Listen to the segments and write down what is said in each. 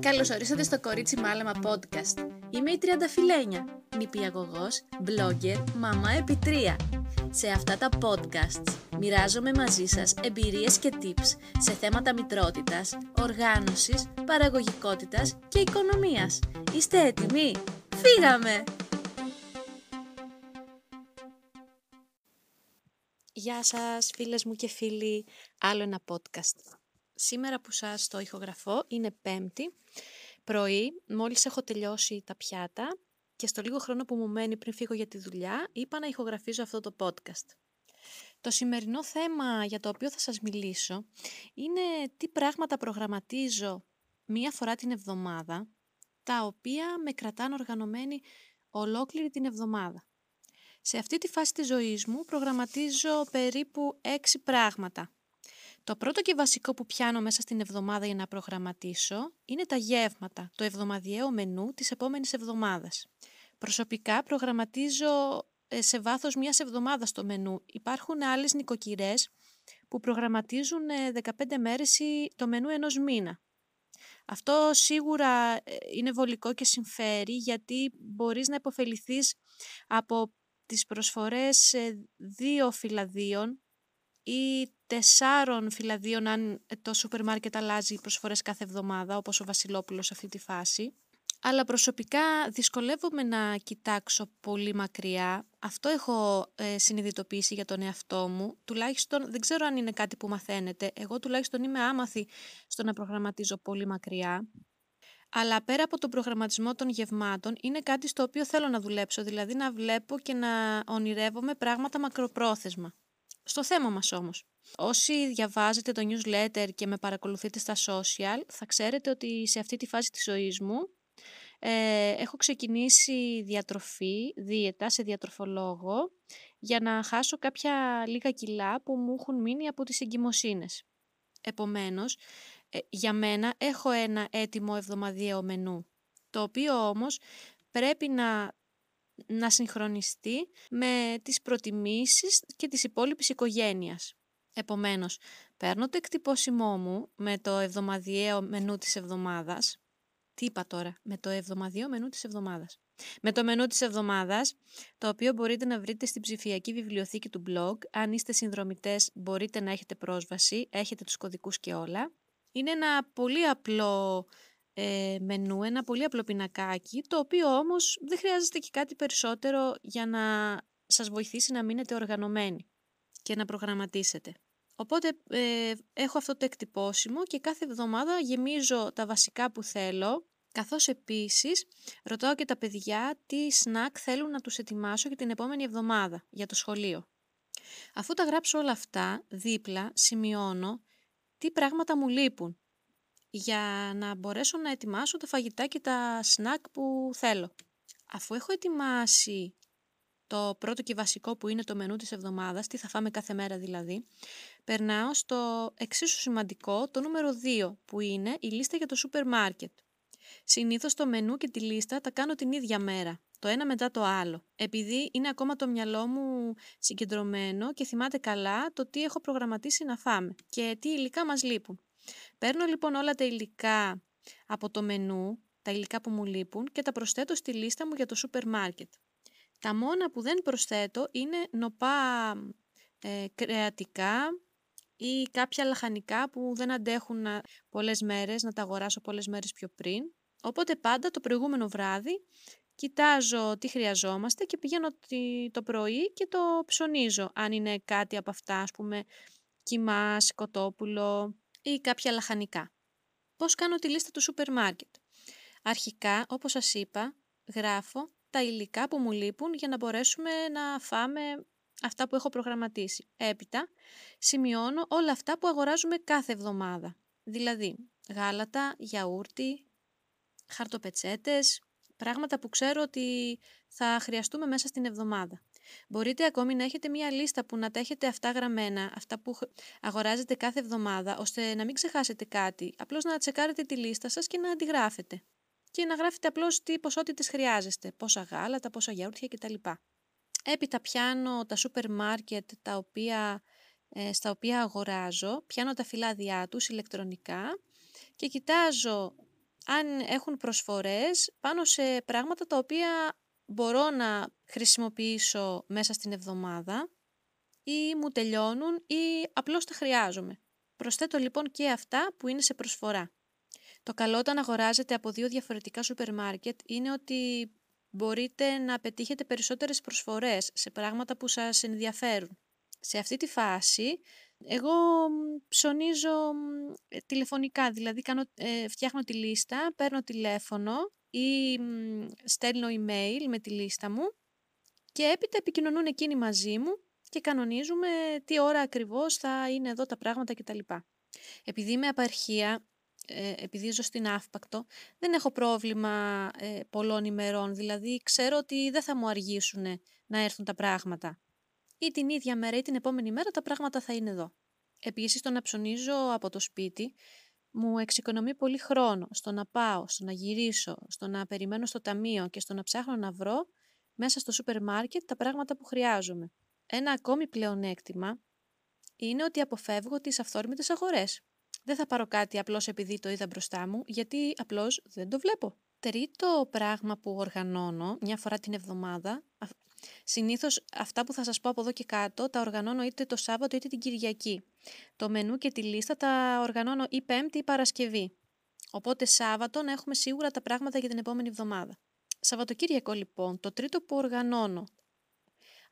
Καλώς ορίσατε στο Κορίτσι Μάλαμα Podcast. Είμαι η Τριανταφυλένια, νηπιαγωγός, blogger, μαμά επιτρία. Σε αυτά τα podcasts μοιράζομαι μαζί σας εμπειρίες και tips σε θέματα μητρότητας, οργάνωσης, παραγωγικότητας και οικονομίας. Είστε έτοιμοι; Φύγαμε! Γεια σας φίλες μου και φίλοι, άλλο ένα podcast. Σήμερα που σας το ηχογραφώ είναι πέμπτη, πρωί, μόλις έχω τελειώσει τα πιάτα και στο λίγο χρόνο που μου μένει πριν φύγω για τη δουλειά, είπα να ηχογραφήσω αυτό το podcast. Το σημερινό θέμα για το οποίο θα σας μιλήσω είναι τι πράγματα προγραμματίζω μία φορά την εβδομάδα, τα οποία με κρατάνε οργανωμένη ολόκληρη την εβδομάδα. Σε αυτή τη φάση της ζωής μου προγραμματίζω περίπου έξι πράγματα. Το πρώτο και βασικό που πιάνω μέσα στην εβδομάδα για να προγραμματίσω είναι τα γεύματα, το εβδομαδιαίο μενού της επόμενης εβδομάδας. Προσωπικά προγραμματίζω ε, σε βάθος μιας εβδομάδας το μενού. Υπάρχουν άλλες νοικοκυρές που προγραμματίζουν 15 ε, μέρες το μενού ενός μήνα. Αυτό σίγουρα ε, είναι βολικό και συμφέρει γιατί μπορείς να υποφεληθείς από τις προσφορές δύο φυλαδίων ή τεσσάρων φυλαδίων αν το σούπερ μάρκετ αλλάζει προσφορές κάθε εβδομάδα όπως ο Βασιλόπουλος σε αυτή τη φάση. Αλλά προσωπικά δυσκολεύομαι να κοιτάξω πολύ μακριά. Αυτό έχω ε, συνειδητοποιήσει για τον εαυτό μου. Τουλάχιστον δεν ξέρω αν είναι κάτι που μαθαίνετε. Εγώ τουλάχιστον είμαι άμαθη στο να προγραμματίζω πολύ μακριά. Αλλά πέρα από τον προγραμματισμό των γευμάτων είναι κάτι στο οποίο θέλω να δουλέψω, δηλαδή να βλέπω και να ονειρεύομαι πράγματα μακροπρόθεσμα. Στο θέμα μας όμως. Όσοι διαβάζετε το newsletter και με παρακολουθείτε στα social, θα ξέρετε ότι σε αυτή τη φάση της ζωής μου ε, έχω ξεκινήσει διατροφή, δίαιτα σε διατροφολόγο για να χάσω κάποια λίγα κιλά που μου έχουν μείνει από τις εγκυμοσύνες. Επομένως, ε, για μένα έχω ένα έτοιμο εβδομαδιαίο μενού, το οποίο όμως πρέπει να να συγχρονιστεί με τις προτιμήσεις και της υπόλοιπης οικογένειας. Επομένως, παίρνω το εκτυπώσιμό μου με το εβδομαδιαίο μενού της εβδομάδας. Τι είπα τώρα, με το εβδομαδιαίο μενού της εβδομάδας. Με το μενού της εβδομάδας, το οποίο μπορείτε να βρείτε στην ψηφιακή βιβλιοθήκη του blog. Αν είστε συνδρομητές μπορείτε να έχετε πρόσβαση, έχετε τους κωδικούς και όλα. Είναι ένα πολύ απλό ε, μενού, ένα πολύ απλό πινακάκι, το οποίο όμως δεν χρειάζεται και κάτι περισσότερο για να σας βοηθήσει να μείνετε οργανωμένοι και να προγραμματίσετε. Οπότε ε, έχω αυτό το εκτυπώσιμο και κάθε εβδομάδα γεμίζω τα βασικά που θέλω, καθώς επίσης ρωτάω και τα παιδιά τι σνακ θέλουν να τους ετοιμάσω για την επόμενη εβδομάδα για το σχολείο. Αφού τα γράψω όλα αυτά, δίπλα σημειώνω τι πράγματα μου λείπουν για να μπορέσω να ετοιμάσω τα φαγητά και τα σνακ που θέλω. Αφού έχω ετοιμάσει το πρώτο και βασικό που είναι το μενού της εβδομάδας, τι θα φάμε κάθε μέρα δηλαδή, περνάω στο εξίσου σημαντικό, το νούμερο 2, που είναι η λίστα για το σούπερ μάρκετ. Συνήθως το μενού και τη λίστα τα κάνω την ίδια μέρα, το ένα μετά το άλλο, επειδή είναι ακόμα το μυαλό μου συγκεντρωμένο και θυμάται καλά το τι έχω προγραμματίσει να φάμε και τι υλικά μας λείπουν. Παίρνω λοιπόν όλα τα υλικά από το μενού, τα υλικά που μου λείπουν και τα προσθέτω στη λίστα μου για το σούπερ μάρκετ. Τα μόνα που δεν προσθέτω είναι νοπά ε, κρεατικά ή κάποια λαχανικά που δεν αντέχουν να, πολλές μέρες, να τα αγοράσω πολλές μέρες πιο πριν. Οπότε πάντα το προηγούμενο βράδυ κοιτάζω τι χρειαζόμαστε και πηγαίνω το πρωί και το ψωνίζω. Αν είναι κάτι από αυτά, ας πούμε, κοιμά, κοτόπουλο, ή κάποια λαχανικά. Πώς κάνω τη λίστα του σούπερ μάρκετ; Αρχικά, όπως σας είπα, γράφω τα υλικά που μου λείπουν για να μπορέσουμε να φάμε αυτά που έχω προγραμματίσει. Έπειτα, σημειώνω όλα αυτά που αγοράζουμε κάθε εβδομάδα. Δηλαδή, γάλατα, γιαούρτι, χαρτοπετσέτες, πράγματα που ξέρω ότι θα χρειαστούμε μέσα στην εβδομάδα. Μπορείτε ακόμη να έχετε μία λίστα που να τα έχετε αυτά γραμμένα, αυτά που αγοράζετε κάθε εβδομάδα, ώστε να μην ξεχάσετε κάτι. Απλώς να τσεκάρετε τη λίστα σας και να αντιγράφετε. Και να γράφετε απλώς τι ποσότητες χρειάζεστε, πόσα γάλατα, πόσα γιαούρτια κτλ. Έπειτα πιάνω τα σούπερ μάρκετ τα οποία, ε, στα οποία αγοράζω, πιάνω τα φυλάδια τους ηλεκτρονικά και κοιτάζω αν έχουν προσφορές πάνω σε πράγματα τα οποία μπορώ να χρησιμοποιήσω μέσα στην εβδομάδα ή μου τελειώνουν ή απλώς τα χρειάζομαι. Προσθέτω λοιπόν και αυτά που είναι σε προσφορά. Το καλό όταν αγοράζετε από δύο διαφορετικά σούπερ μάρκετ είναι ότι μπορείτε να πετύχετε περισσότερες προσφορές σε πράγματα που σας ενδιαφέρουν. Σε αυτή τη φάση εγώ ψωνίζω ε, τηλεφωνικά, δηλαδή κάνω, ε, φτιάχνω τη λίστα, παίρνω τηλέφωνο ή στέλνω email με τη λίστα μου και έπειτα επικοινωνούν εκείνοι μαζί μου και κανονίζουμε τι ώρα ακριβώς θα είναι εδώ τα πράγματα κτλ. Επειδή είμαι απαρχία, ε, επειδή ζω στην Αύπακτο, δεν έχω πρόβλημα ε, πολλών ημερών, δηλαδή ξέρω ότι δεν θα μου αργήσουν να έρθουν τα πράγματα. Ή την ίδια μέρα ή την επόμενη μέρα τα πράγματα θα είναι εδώ. Επίσης το να ψωνίζω από το σπίτι μου εξοικονομεί πολύ χρόνο στο να πάω, στο να γυρίσω, στο να περιμένω στο ταμείο και στο να ψάχνω να βρω μέσα στο σούπερ μάρκετ τα πράγματα που χρειάζομαι. Ένα ακόμη πλεονέκτημα είναι ότι αποφεύγω τις αυθόρμητες αγορές. Δεν θα πάρω κάτι απλώς επειδή το είδα μπροστά μου, γιατί απλώς δεν το βλέπω. Τρίτο πράγμα που οργανώνω μια φορά την εβδομάδα, συνήθως αυτά που θα σας πω από εδώ και κάτω, τα οργανώνω είτε το Σάββατο είτε την Κυριακή. Το μενού και τη λίστα τα οργανώνω ή Πέμπτη ή Παρασκευή. Οπότε Σάββατο να έχουμε σίγουρα τα πράγματα για την επόμενη εβδομάδα. Σαββατοκύριακο λοιπόν, το τρίτο που οργανώνω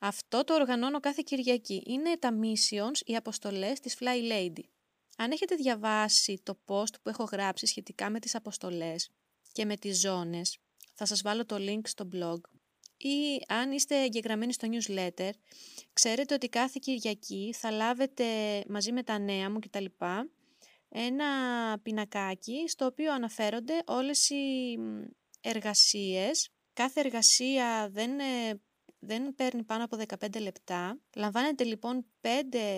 αυτό το οργανώνω κάθε Κυριακή. Είναι τα missions, οι αποστολές της Fly Lady. Αν έχετε διαβάσει το post που έχω γράψει σχετικά με τις αποστολές και με τις ζώνες, θα σας βάλω το link στο blog. Ή αν είστε εγγεγραμμένοι στο newsletter, ξέρετε ότι κάθε Κυριακή θα λάβετε μαζί με τα νέα μου κτλ. ένα πινακάκι στο οποίο αναφέρονται όλες οι εργασίες. Κάθε εργασία δεν δεν παίρνει πάνω από 15 λεπτά. Λαμβάνετε λοιπόν 5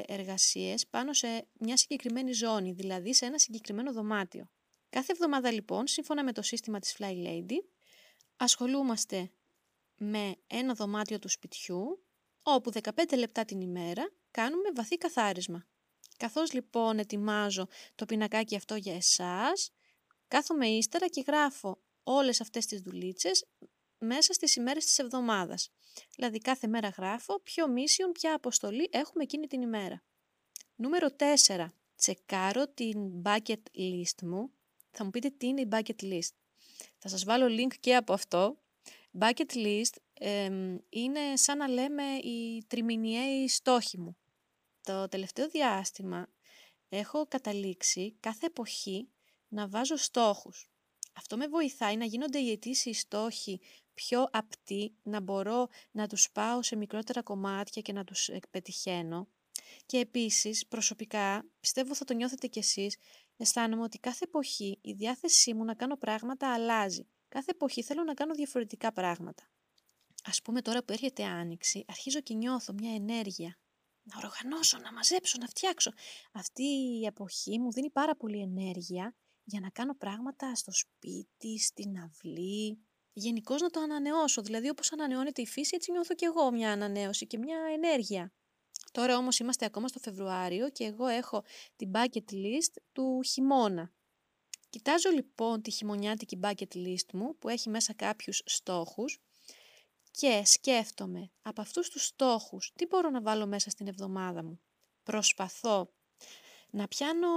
εργασίες πάνω σε μια συγκεκριμένη ζώνη, δηλαδή σε ένα συγκεκριμένο δωμάτιο. Κάθε εβδομάδα λοιπόν, σύμφωνα με το σύστημα της Fly Lady, ασχολούμαστε με ένα δωμάτιο του σπιτιού, όπου 15 λεπτά την ημέρα κάνουμε βαθύ καθάρισμα. Καθώς λοιπόν ετοιμάζω το πινακάκι αυτό για εσάς, κάθομαι ύστερα και γράφω όλες αυτές τις δουλίτσες μέσα στις ημέρες της εβδομάδας. Δηλαδή κάθε μέρα γράφω ποιο mission, ποια αποστολή έχουμε εκείνη την ημέρα. Νούμερο 4. Τσεκάρω την bucket list μου. Θα μου πείτε τι είναι η bucket list. Θα σας βάλω link και από αυτό. Bucket list είναι σαν να λέμε οι τριμηνιαίοι στόχοι μου. Το τελευταίο διάστημα έχω καταλήξει κάθε εποχή να βάζω στόχους. Αυτό με βοηθάει να γίνονται οι αιτήσιοι στόχοι πιο απτοί, να μπορώ να τους πάω σε μικρότερα κομμάτια και να τους πετυχαίνω. Και επίσης, προσωπικά, πιστεύω θα το νιώθετε κι εσείς, αισθάνομαι ότι κάθε εποχή η διάθεσή μου να κάνω πράγματα αλλάζει. Κάθε εποχή θέλω να κάνω διαφορετικά πράγματα. Ας πούμε τώρα που έρχεται άνοιξη, αρχίζω και νιώθω μια ενέργεια. Να οργανώσω, να μαζέψω, να φτιάξω. Αυτή η εποχή μου δίνει πάρα πολύ ενέργεια για να κάνω πράγματα στο σπίτι, στην αυλή, γενικώς να το ανανεώσω. Δηλαδή όπως ανανεώνεται η φύση έτσι νιώθω και εγώ μια ανανέωση και μια ενέργεια. Τώρα όμως είμαστε ακόμα στο Φεβρουάριο και εγώ έχω την bucket list του χειμώνα. Κοιτάζω λοιπόν τη χειμωνιάτικη bucket list μου που έχει μέσα κάποιους στόχους και σκέφτομαι από αυτούς τους στόχους τι μπορώ να βάλω μέσα στην εβδομάδα μου. Προσπαθώ να πιάνω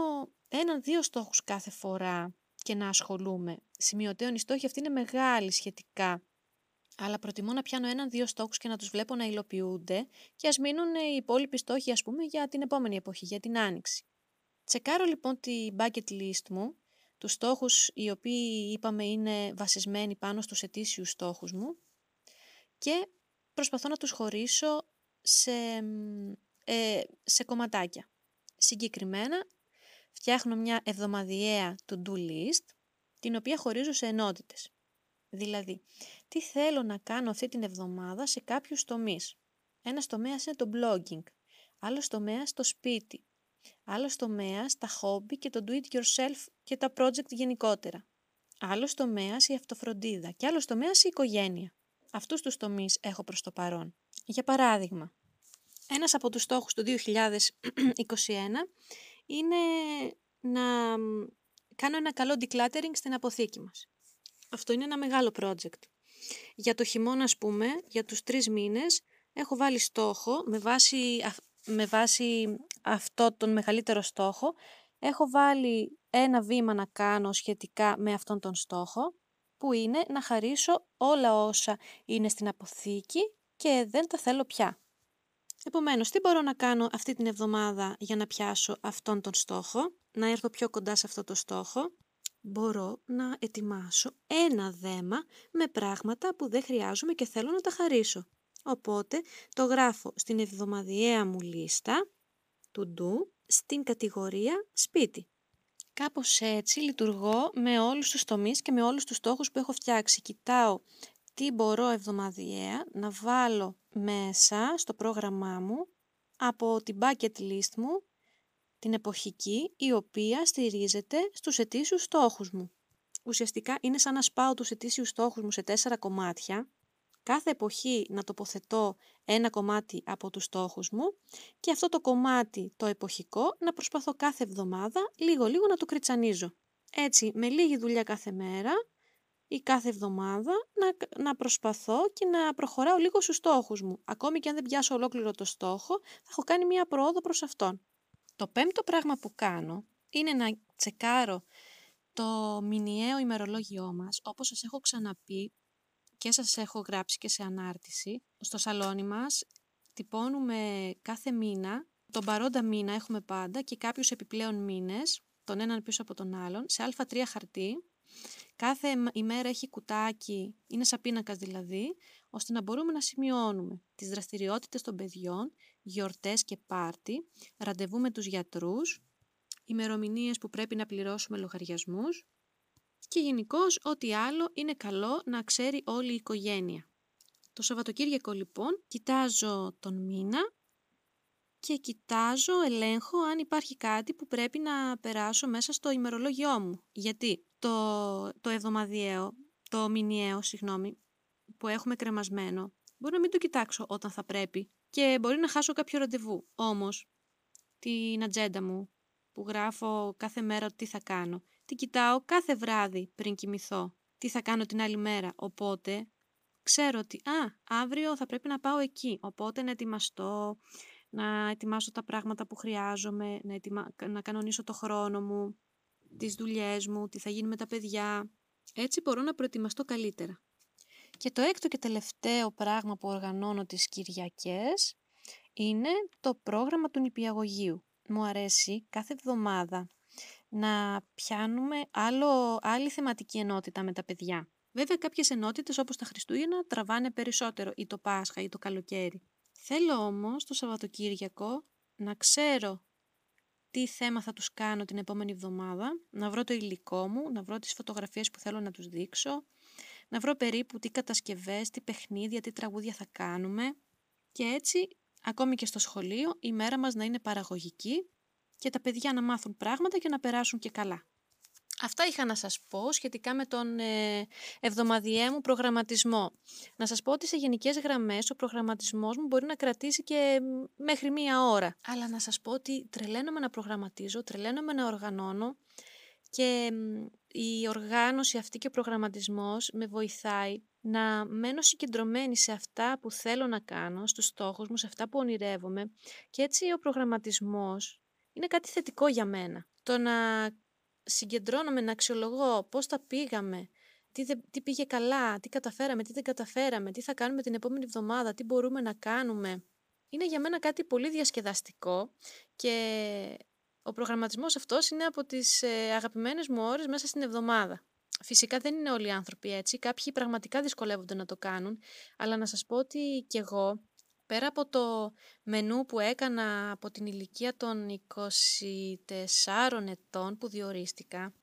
έναν-δύο στόχους κάθε φορά και να ασχολούμαι. Σημειωτέων οι στόχοι αυτοί είναι μεγάλοι σχετικά. Αλλά προτιμώ να πιάνω έναν-δύο στόχους και να τους βλέπω να υλοποιούνται και ας μείνουν οι υπόλοιποι στόχοι ας πούμε για την επόμενη εποχή, για την άνοιξη. Τσεκάρω λοιπόν τη bucket list μου, τους στόχους οι οποίοι είπαμε είναι βασισμένοι πάνω στους ετήσιους στόχους μου και προσπαθώ να τους χωρίσω σε, ε, σε κομματάκια. Συγκεκριμένα φτιάχνω μια εβδομαδιαία to-do list, την οποία χωρίζω σε ενότητες. Δηλαδή, τι θέλω να κάνω αυτή την εβδομάδα σε κάποιους τομείς. Ένας τομέας είναι το blogging, άλλος τομέας το σπίτι, άλλος τομέας τα hobby και το do it yourself και τα project γενικότερα. Άλλος τομέας η αυτοφροντίδα και άλλος τομέας η οικογένεια. Αυτούς τους τομείς έχω προς το παρόν. Για παράδειγμα, ένας από τους στόχους του 2021 είναι να κάνω ένα καλό decluttering στην αποθήκη μας. Αυτό είναι ένα μεγάλο project. Για το χειμώνα, ας πούμε, για τους τρεις μήνες, έχω βάλει στόχο, με βάση, με βάση αυτό τον μεγαλύτερο στόχο, έχω βάλει ένα βήμα να κάνω σχετικά με αυτόν τον στόχο, που είναι να χαρίσω όλα όσα είναι στην αποθήκη και δεν τα θέλω πια. Επομένως, τι μπορώ να κάνω αυτή την εβδομάδα για να πιάσω αυτόν τον στόχο, να έρθω πιο κοντά σε αυτό το στόχο; Μπορώ να ετοιμάσω ένα δέμα με πράγματα που δεν χρειάζομαι και θέλω να τα χαρίσω. Οπότε το γράφω στην εβδομαδιαία μου λίστα του ντου στην κατηγορία σπίτι. Κάπως έτσι λειτουργώ με όλους τους τομείς και με όλους τους στόχους που έχω φτιάξει. Κοιτάω τι μπορώ εβδομαδιαία να βάλω μέσα στο πρόγραμμά μου από την bucket list μου, την εποχική, η οποία στηρίζεται στους ετήσιους στόχους μου. Ουσιαστικά είναι σαν να σπάω τους ετήσιους στόχους μου σε τέσσερα κομμάτια, κάθε εποχή να τοποθετώ ένα κομμάτι από τους στόχους μου και αυτό το κομμάτι το εποχικό να προσπαθώ κάθε εβδομάδα λίγο-λίγο να το κριτσανίζω. Έτσι, με λίγη δουλειά κάθε μέρα, ή κάθε εβδομάδα να, να προσπαθώ και να προχωράω λίγο στους στόχους μου. Ακόμη και αν δεν πιάσω ολόκληρο το στόχο, θα έχω κάνει μία πρόοδο προς αυτόν. Το πέμπτο πράγμα που κάνω είναι να τσεκάρω το μηνιαίο ημερολόγιό μας, όπως σας έχω ξαναπεί και σας έχω γράψει και σε ανάρτηση. Στο σαλόνι μας τυπώνουμε κάθε μήνα, τον παρόντα μήνα έχουμε πάντα και κάποιους επιπλέον μήνες, τον έναν πίσω από τον άλλον, σε α3 χαρτί Κάθε ημέρα έχει κουτάκι, είναι σαν πίνακας δηλαδή, ώστε να μπορούμε να σημειώνουμε τις δραστηριότητες των παιδιών, γιορτές και πάρτι, ραντεβού με τους γιατρούς, ημερομηνίες που πρέπει να πληρώσουμε λογαριασμούς και γενικώς ό,τι άλλο είναι καλό να ξέρει όλη η οικογένεια. Το Σαββατοκύριακο λοιπόν κοιτάζω τον μήνα και κοιτάζω, ελέγχω αν υπάρχει κάτι που πρέπει να περάσω μέσα στο ημερολόγιό μου. Γιατί το, το εβδομαδιαίο, το μηνιαίο, συγγνώμη, που έχουμε κρεμασμένο, μπορεί να μην το κοιτάξω όταν θα πρέπει και μπορεί να χάσω κάποιο ραντεβού. Όμως, την ατζέντα μου που γράφω κάθε μέρα τι θα κάνω, την κοιτάω κάθε βράδυ πριν κοιμηθώ, τι θα κάνω την άλλη μέρα. Οπότε, ξέρω ότι, α, αύριο θα πρέπει να πάω εκεί, οπότε να ετοιμαστώ, να ετοιμάσω τα πράγματα που χρειάζομαι, να, ετοιμα... να κανονίσω το χρόνο μου, τις δουλειές μου, τι θα γίνει με τα παιδιά. Έτσι μπορώ να προετοιμαστώ καλύτερα. Και το έκτο και τελευταίο πράγμα που οργανώνω τις Κυριακές είναι το πρόγραμμα του νηπιαγωγείου. Μου αρέσει κάθε εβδομάδα να πιάνουμε άλλο, άλλη θεματική ενότητα με τα παιδιά. Βέβαια κάποιες ενότητες όπως τα Χριστούγεννα τραβάνε περισσότερο ή το Πάσχα ή το καλοκαίρι. Θέλω όμως το Σαββατοκύριακο να ξέρω τι θέμα θα τους κάνω την επόμενη εβδομάδα, να βρω το υλικό μου, να βρω τις φωτογραφίες που θέλω να τους δείξω, να βρω περίπου τι κατασκευές, τι παιχνίδια, τι τραγούδια θα κάνουμε και έτσι ακόμη και στο σχολείο η μέρα μας να είναι παραγωγική και τα παιδιά να μάθουν πράγματα και να περάσουν και καλά. Αυτά είχα να σας πω σχετικά με τον ε, εβδομαδιαίο μου προγραμματισμό. Να σας πω ότι σε γενικές γραμμές ο προγραμματισμός μου μπορεί να κρατήσει και μέχρι μία ώρα. Αλλά να σας πω ότι τρελαίνομαι να προγραμματίζω, τρελαίνομαι να οργανώνω και η οργάνωση αυτή και ο προγραμματισμός με βοηθάει να μένω συγκεντρωμένη σε αυτά που θέλω να κάνω, στους στόχους μου, σε αυτά που ονειρεύομαι και έτσι ο προγραμματισμός είναι κάτι θετικό για μένα. Το να συγκεντρώνομαι να αξιολογώ πώς τα πήγαμε, τι, τι πήγε καλά, τι καταφέραμε, τι δεν καταφέραμε, τι θα κάνουμε την επόμενη εβδομάδα, τι μπορούμε να κάνουμε. Είναι για μένα κάτι πολύ διασκεδαστικό και ο προγραμματισμός αυτός είναι από τις ε, αγαπημένες μου ώρες μέσα στην εβδομάδα. Φυσικά δεν είναι όλοι οι άνθρωποι έτσι, κάποιοι πραγματικά δυσκολεύονται να το κάνουν, αλλά να σας πω ότι κι εγώ Πέρα από το μενού που έκανα από την ηλικία των 24 ετών που διορίστηκα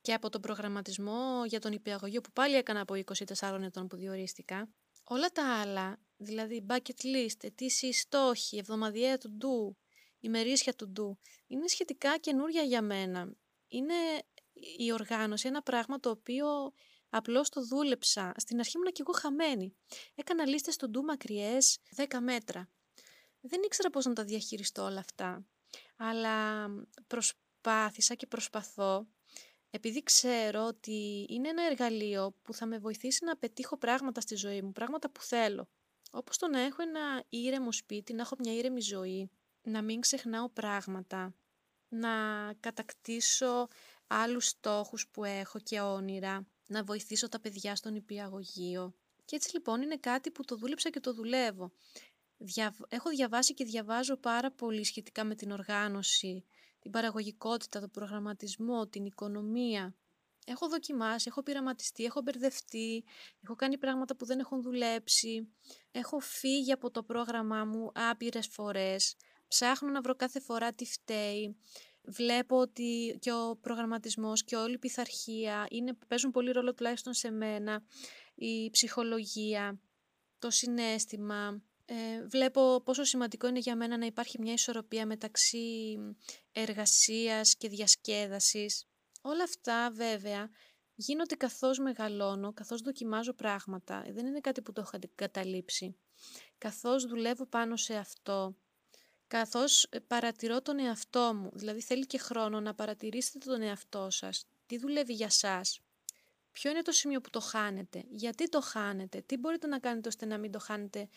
και από τον προγραμματισμό για τον υπηαγωγείο που πάλι έκανα από 24 ετών που διορίστηκα, όλα τα άλλα, δηλαδή bucket list, ετήσιοι στόχοι, εβδομαδιαία του ντου, ημερήσια του ντου, είναι σχετικά καινούρια για μένα. Είναι η οργάνωση ένα πράγμα το οποίο Απλώς το δούλεψα. Στην αρχή ήμουν και εγώ χαμένη. Έκανα λίστες στο ντου μακριές 10 μέτρα. Δεν ήξερα πώς να τα διαχειριστώ όλα αυτά. Αλλά προσπάθησα και προσπαθώ επειδή ξέρω ότι είναι ένα εργαλείο που θα με βοηθήσει να πετύχω πράγματα στη ζωή μου, πράγματα που θέλω. Όπως το να έχω ένα ήρεμο σπίτι, να έχω μια ήρεμη ζωή, να μην ξεχνάω πράγματα, να κατακτήσω άλλους στόχους που έχω και όνειρα, να βοηθήσω τα παιδιά στον υπηαγωγείο. Και έτσι λοιπόν είναι κάτι που το δούλεψα και το δουλεύω. Έχω διαβάσει και διαβάζω πάρα πολύ σχετικά με την οργάνωση, την παραγωγικότητα, τον προγραμματισμό, την οικονομία. Έχω δοκιμάσει, έχω πειραματιστεί, έχω μπερδευτεί, έχω κάνει πράγματα που δεν έχουν δουλέψει, έχω φύγει από το πρόγραμμά μου άπειρες φορές, ψάχνω να βρω κάθε φορά τι φταίει, βλέπω ότι και ο προγραμματισμός και όλη η πειθαρχία είναι, παίζουν πολύ ρόλο τουλάχιστον σε μένα, η ψυχολογία, το συνέστημα, ε, βλέπω πόσο σημαντικό είναι για μένα να υπάρχει μια ισορροπία μεταξύ εργασίας και διασκέδασης. Όλα αυτά βέβαια γίνονται καθώς μεγαλώνω, καθώς δοκιμάζω πράγματα. Δεν είναι κάτι που το έχω καταλήψει. Καθώς δουλεύω πάνω σε αυτό, καθώς ε, παρατηρώ τον εαυτό μου. Δηλαδή θέλει και χρόνο να παρατηρήσετε τον εαυτό σας. Τι δουλεύει για σας. Ποιο είναι το σημείο που το χάνετε. Γιατί το χάνετε. Τι μπορείτε να κάνετε ώστε να μην το χάνετε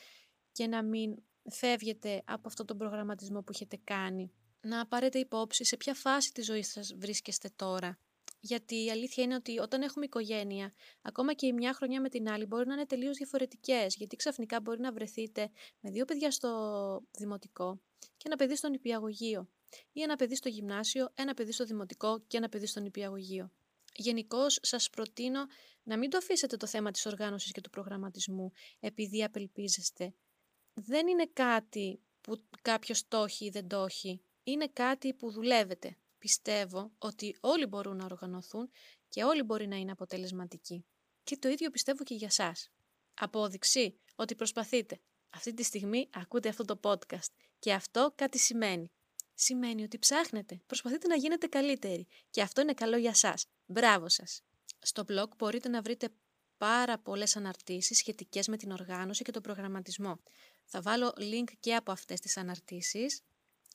και να μην φεύγετε από αυτόν τον προγραμματισμό που έχετε κάνει. Να πάρετε υπόψη σε ποια φάση της ζωής σας βρίσκεστε τώρα. Γιατί η αλήθεια είναι ότι όταν έχουμε οικογένεια, ακόμα και η μια χρονιά με την άλλη μπορεί να είναι τελείως διαφορετικές, γιατί ξαφνικά μπορεί να βρεθείτε με δύο παιδιά στο δημοτικό και ένα παιδί στον υπηαγωγείο ή ένα παιδί στο γυμνάσιο, ένα παιδί στο δημοτικό και ένα παιδί στον υπηαγωγείο. Γενικώς σας προτείνω να μην το αφήσετε το θέμα της οργάνωσης και του προγραμματισμού επειδή απελπίζεστε δεν είναι κάτι που κάποιος το έχει ή δεν το έχει. Είναι κάτι που δουλεύετε. Πιστεύω ότι όλοι μπορούν να οργανωθούν και όλοι μπορεί να είναι αποτελεσματικοί. Και το ίδιο πιστεύω και για σας. Απόδειξη ότι προσπαθείτε. Αυτή τη στιγμή ακούτε αυτό το podcast και αυτό κάτι σημαίνει. Σημαίνει ότι ψάχνετε, προσπαθείτε να γίνετε καλύτεροι και αυτό είναι καλό για σας. Μπράβο σας! Στο blog μπορείτε να βρείτε πάρα πολλές αναρτήσεις σχετικές με την οργάνωση και τον προγραμματισμό. Θα βάλω link και από αυτές τις αναρτήσεις.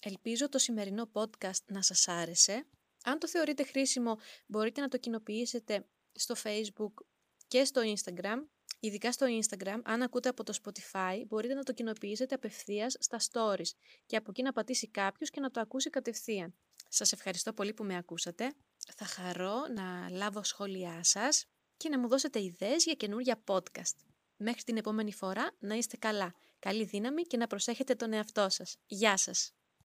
Ελπίζω το σημερινό podcast να σας άρεσε. Αν το θεωρείτε χρήσιμο, μπορείτε να το κοινοποιήσετε στο Facebook και στο Instagram. Ειδικά στο Instagram, αν ακούτε από το Spotify, μπορείτε να το κοινοποιήσετε απευθείας στα stories και από εκεί να πατήσει κάποιος και να το ακούσει κατευθείαν. Σας ευχαριστώ πολύ που με ακούσατε. Θα χαρώ να λάβω σχόλιά σας και να μου δώσετε ιδέες για καινούργια podcast. Μέχρι την επόμενη φορά να είστε καλά. Καλή δύναμη και να προσέχετε τον εαυτό σας. Γεια σας!